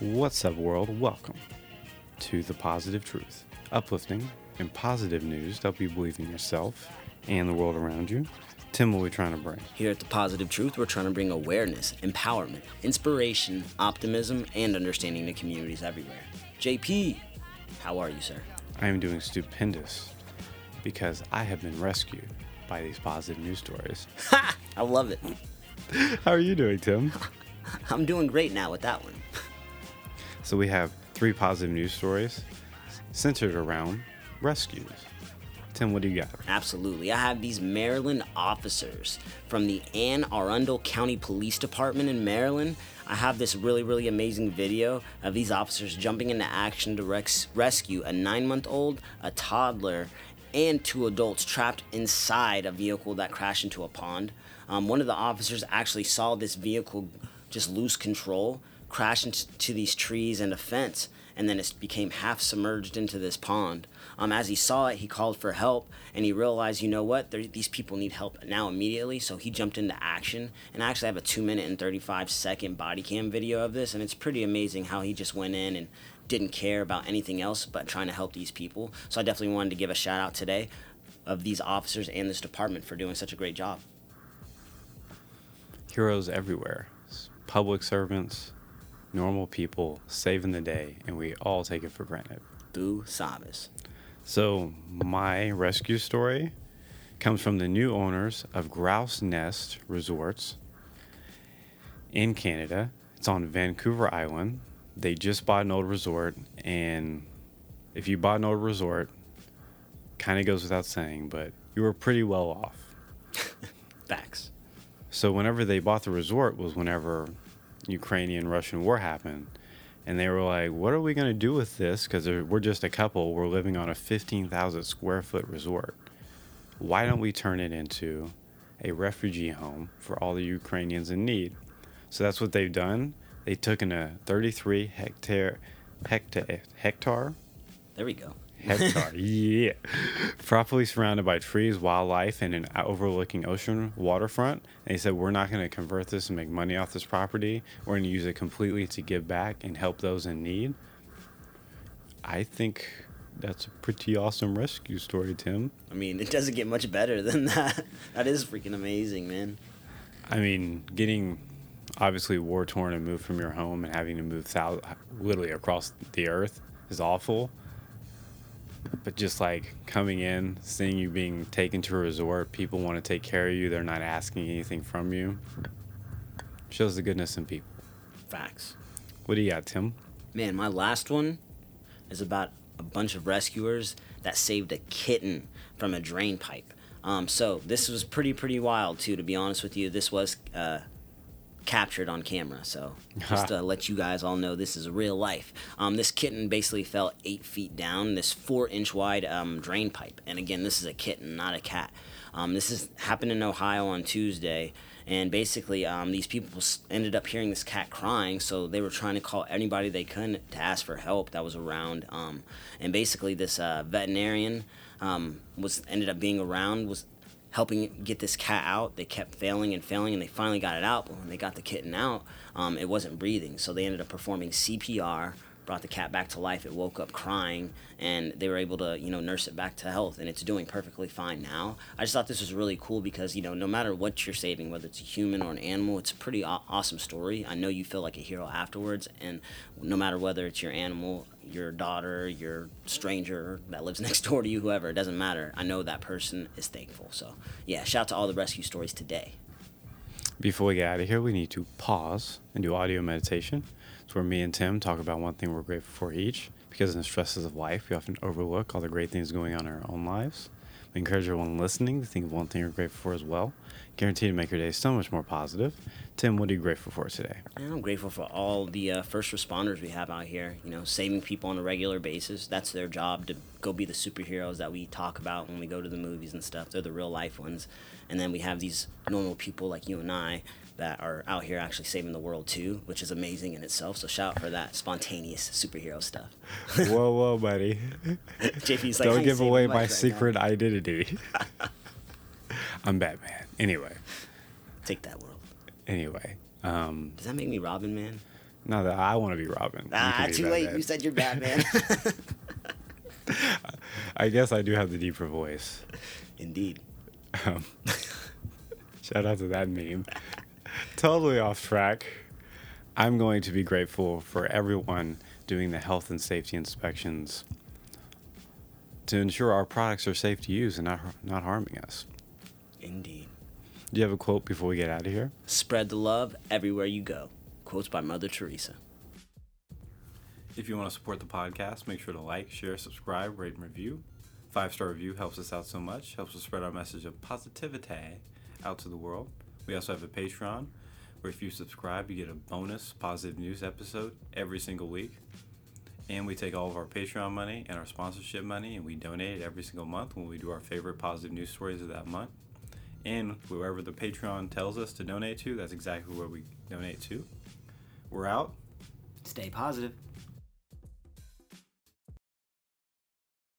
What's up, world? Welcome to The Positive Truth, uplifting and positive news to help you believe in yourself and the world around you. Tim, what are we trying to bring? Here at The Positive Truth, we're trying to bring awareness, empowerment, inspiration, optimism, and understanding to communities everywhere. JP, how are you, sir? I am doing stupendous because I have been rescued by these positive news stories. Ha! I love it. How are you doing, Tim? I'm doing great now with that one. So we have three positive news stories centered around rescues. Tim, what do you got? Absolutely. I have these Maryland officers from the Anne Arundel County Police Department in Maryland. I have this really, really amazing video of these officers jumping into action to rex- rescue a nine month old, a toddler, and two adults trapped inside a vehicle that crashed into a pond. Um, one of the officers actually saw this vehicle just lose control, crash into these trees and a fence, and then it became half submerged into this pond. Um, as he saw it, he called for help, and he realized, you know what, these people need help now immediately. So he jumped into action, and I actually have a two minute and 35 second body cam video of this, and it's pretty amazing how he just went in and didn't care about anything else but trying to help these people. So I definitely wanted to give a shout out today of these officers and this department for doing such a great job. Heroes everywhere, public servants, normal people saving the day, and we all take it for granted. Boo Sabas. So, my rescue story comes from the new owners of Grouse Nest Resorts in Canada. It's on Vancouver Island. They just bought an old resort, and if you bought an old resort, kind of goes without saying, but you were pretty well off. Facts. So whenever they bought the resort was whenever Ukrainian Russian war happened, and they were like, "What are we going to do with this? Because we're just a couple. We're living on a 15,000 square foot resort. Why don't we turn it into a refugee home for all the Ukrainians in need?" So that's what they've done. They took in a 33 hectare hectare hectare There we go. Hectare. yeah. Properly surrounded by trees, wildlife, and an overlooking ocean waterfront. And he said, We're not going to convert this and make money off this property. We're going to use it completely to give back and help those in need. I think that's a pretty awesome rescue story, Tim. I mean, it doesn't get much better than that. That is freaking amazing, man. I mean, getting obviously war torn and moved from your home and having to move thou- literally across the earth is awful. But just like coming in, seeing you being taken to a resort, people want to take care of you, they're not asking anything from you. Shows the goodness in people. Facts. What do you got, Tim? Man, my last one is about a bunch of rescuers that saved a kitten from a drain pipe. Um, so this was pretty pretty wild too. To be honest with you, this was uh, captured on camera. So just to let you guys all know, this is real life. Um, this kitten basically fell eight feet down this four inch wide um, drain pipe. And again, this is a kitten, not a cat. Um, this is happened in Ohio on Tuesday. And basically, um, these people ended up hearing this cat crying, so they were trying to call anybody they could to ask for help that was around. Um, and basically, this uh, veterinarian um, was ended up being around, was helping get this cat out. They kept failing and failing, and they finally got it out. But when they got the kitten out, um, it wasn't breathing, so they ended up performing CPR. Brought the cat back to life. It woke up crying, and they were able to, you know, nurse it back to health, and it's doing perfectly fine now. I just thought this was really cool because, you know, no matter what you're saving, whether it's a human or an animal, it's a pretty aw- awesome story. I know you feel like a hero afterwards, and no matter whether it's your animal, your daughter, your stranger that lives next door to you, whoever, it doesn't matter. I know that person is thankful. So, yeah, shout out to all the rescue stories today. Before we get out of here, we need to pause and do audio meditation. It's where me and Tim talk about one thing we're grateful for each. Because in the stresses of life, we often overlook all the great things going on in our own lives. We encourage everyone listening to think of one thing you're grateful for as well. Guaranteed to make your day so much more positive. Tim, what are you grateful for today? I'm grateful for all the uh, first responders we have out here, you know, saving people on a regular basis. That's their job to go be the superheroes that we talk about when we go to the movies and stuff. They're the real life ones. And then we have these normal people like you and I that are out here actually saving the world too, which is amazing in itself. So shout out for that spontaneous superhero stuff. whoa, whoa, buddy. JP's like, Don't give away my right now." secret identity. I'm Batman. Anyway, Take that world. anyway. Um, Does that make me Robin, man? Not that I want to be Robin. Ah, too late. You said you're Batman. I guess I do have the deeper voice. Indeed. Um, shout out to that meme. Totally off track. I'm going to be grateful for everyone doing the health and safety inspections to ensure our products are safe to use and not not harming us. Indeed. Do you have a quote before we get out of here? Spread the love everywhere you go. Quotes by Mother Teresa. If you want to support the podcast, make sure to like, share, subscribe, rate, and review. Five star review helps us out so much, helps us spread our message of positivity out to the world. We also have a Patreon where if you subscribe, you get a bonus positive news episode every single week. And we take all of our Patreon money and our sponsorship money and we donate it every single month when we do our favorite positive news stories of that month. And whoever the Patreon tells us to donate to, that's exactly where we donate to. We're out. Stay positive.